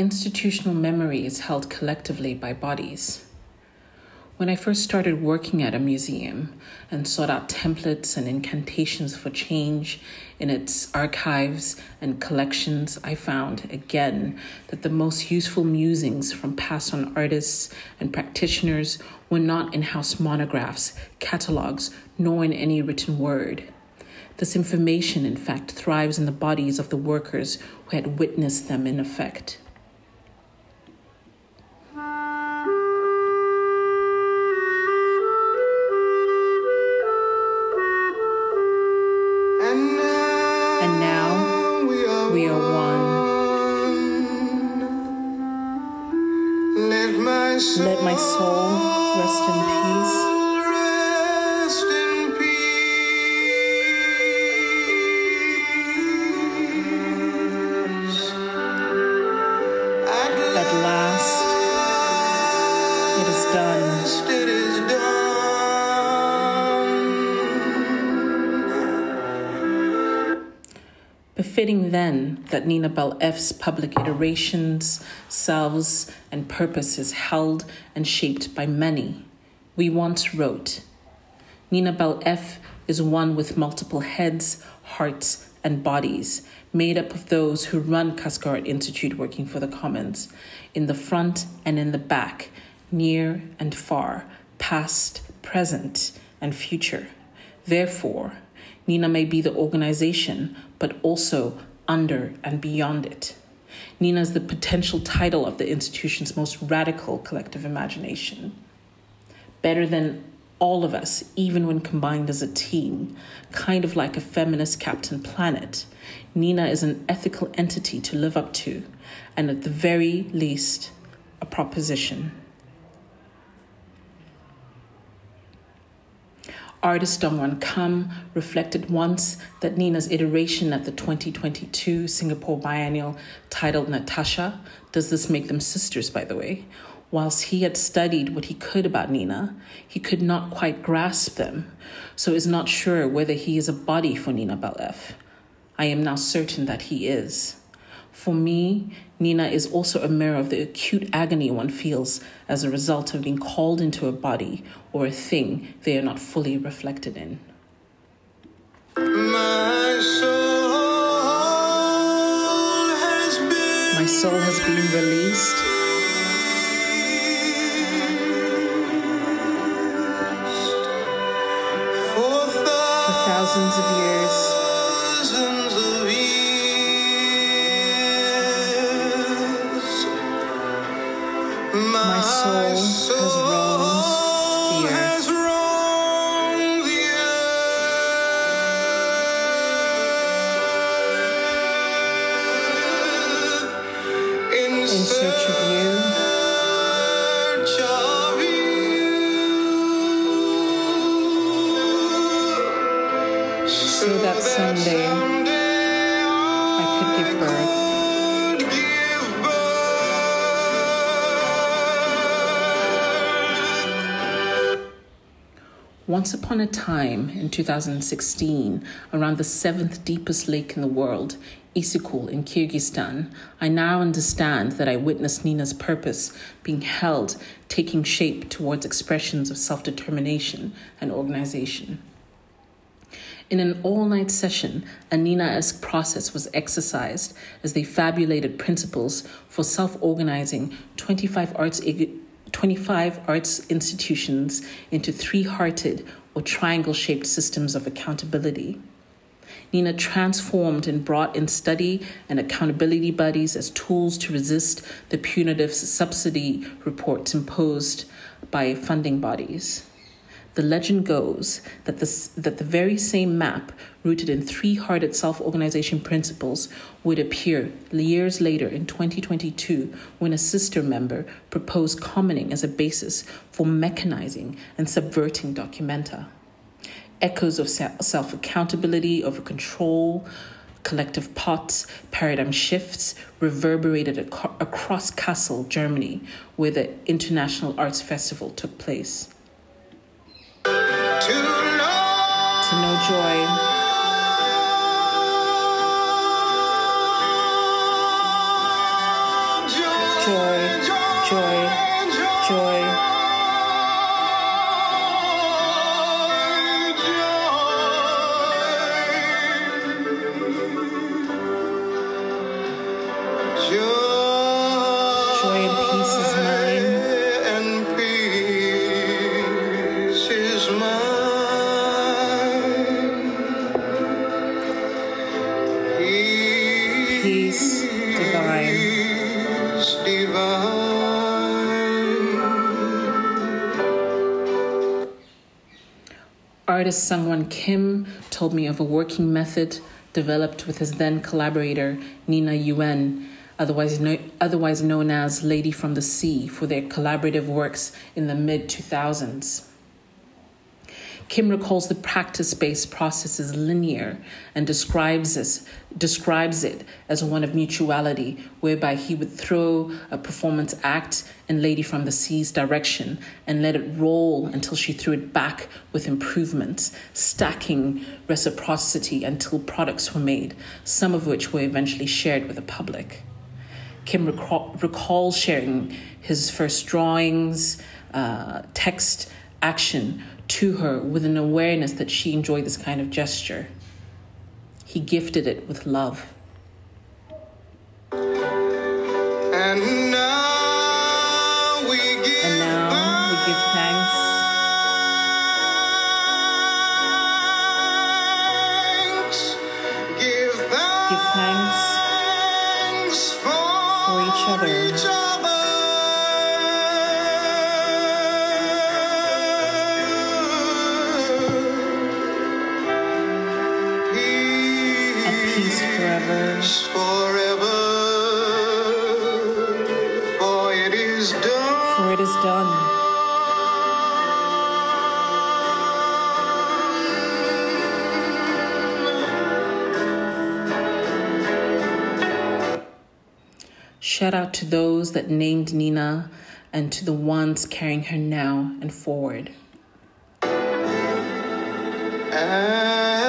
institutional memory is held collectively by bodies. When I first started working at a museum and sought out templates and incantations for change in its archives and collections, I found again that the most useful musings from past on artists and practitioners were not in house monographs, catalogs, nor in any written word. This information, in fact, thrives in the bodies of the workers who had witnessed them in effect. Let my soul, rest in peace. Befitting then that Nina Bel F's public iterations, selves, and purpose is held and shaped by many. We once wrote Nina Bel F is one with multiple heads, hearts, and bodies, made up of those who run Art Institute working for the Commons, in the front and in the back, near and far, past, present, and future. Therefore, Nina may be the organization, but also under and beyond it. Nina is the potential title of the institution's most radical collective imagination. Better than all of us, even when combined as a team, kind of like a feminist Captain Planet. Nina is an ethical entity to live up to, and at the very least, a proposition. Artist Dongwan Kam reflected once that Nina's iteration at the 2022 Singapore Biennial titled Natasha, does this make them sisters, by the way? Whilst he had studied what he could about Nina, he could not quite grasp them, so is not sure whether he is a body for Nina Balef. I am now certain that he is. For me, Nina is also a mirror of the acute agony one feels as a result of being called into a body or a thing they are not fully reflected in. My soul has been My soul has been released. for For thousands of years, thousands of years. Soul has roamed Once upon a time in 2016, around the seventh deepest lake in the world, Issyk-Kul in Kyrgyzstan, I now understand that I witnessed Nina's purpose being held, taking shape towards expressions of self determination and organization. In an all night session, a Nina esque process was exercised as they fabulated principles for self organizing 25 arts, 25 arts institutions into three hearted or triangle shaped systems of accountability. Nina transformed and brought in study and accountability buddies as tools to resist the punitive subsidy reports imposed by funding bodies. The legend goes that the, that the very same map, rooted in three hearted self organization principles, would appear years later in 2022 when a sister member proposed commoning as a basis for mechanizing and subverting Documenta. Echoes of self accountability, over control, collective pots, paradigm shifts reverberated ac- across Kassel, Germany, where the International Arts Festival took place to no joy. Joy, joy, joy. joy. Artist Sungwon Kim told me of a working method developed with his then collaborator Nina Yuen, otherwise, no, otherwise known as Lady from the Sea, for their collaborative works in the mid 2000s. Kim recalls the practice based process as linear and describes, this, describes it as one of mutuality, whereby he would throw a performance act in Lady from the Sea's direction and let it roll until she threw it back with improvements, stacking reciprocity until products were made, some of which were eventually shared with the public. Kim recall, recalls sharing his first drawings, uh, text, action to her with an awareness that she enjoyed this kind of gesture. He gifted it with love. And now we give And now we give thanks thanks. Give thanks. Give thanks for, for each other. each other. At forever. Forever. For it is done. For it is done. Shout out to those that named Nina and to the ones carrying her now and forward. And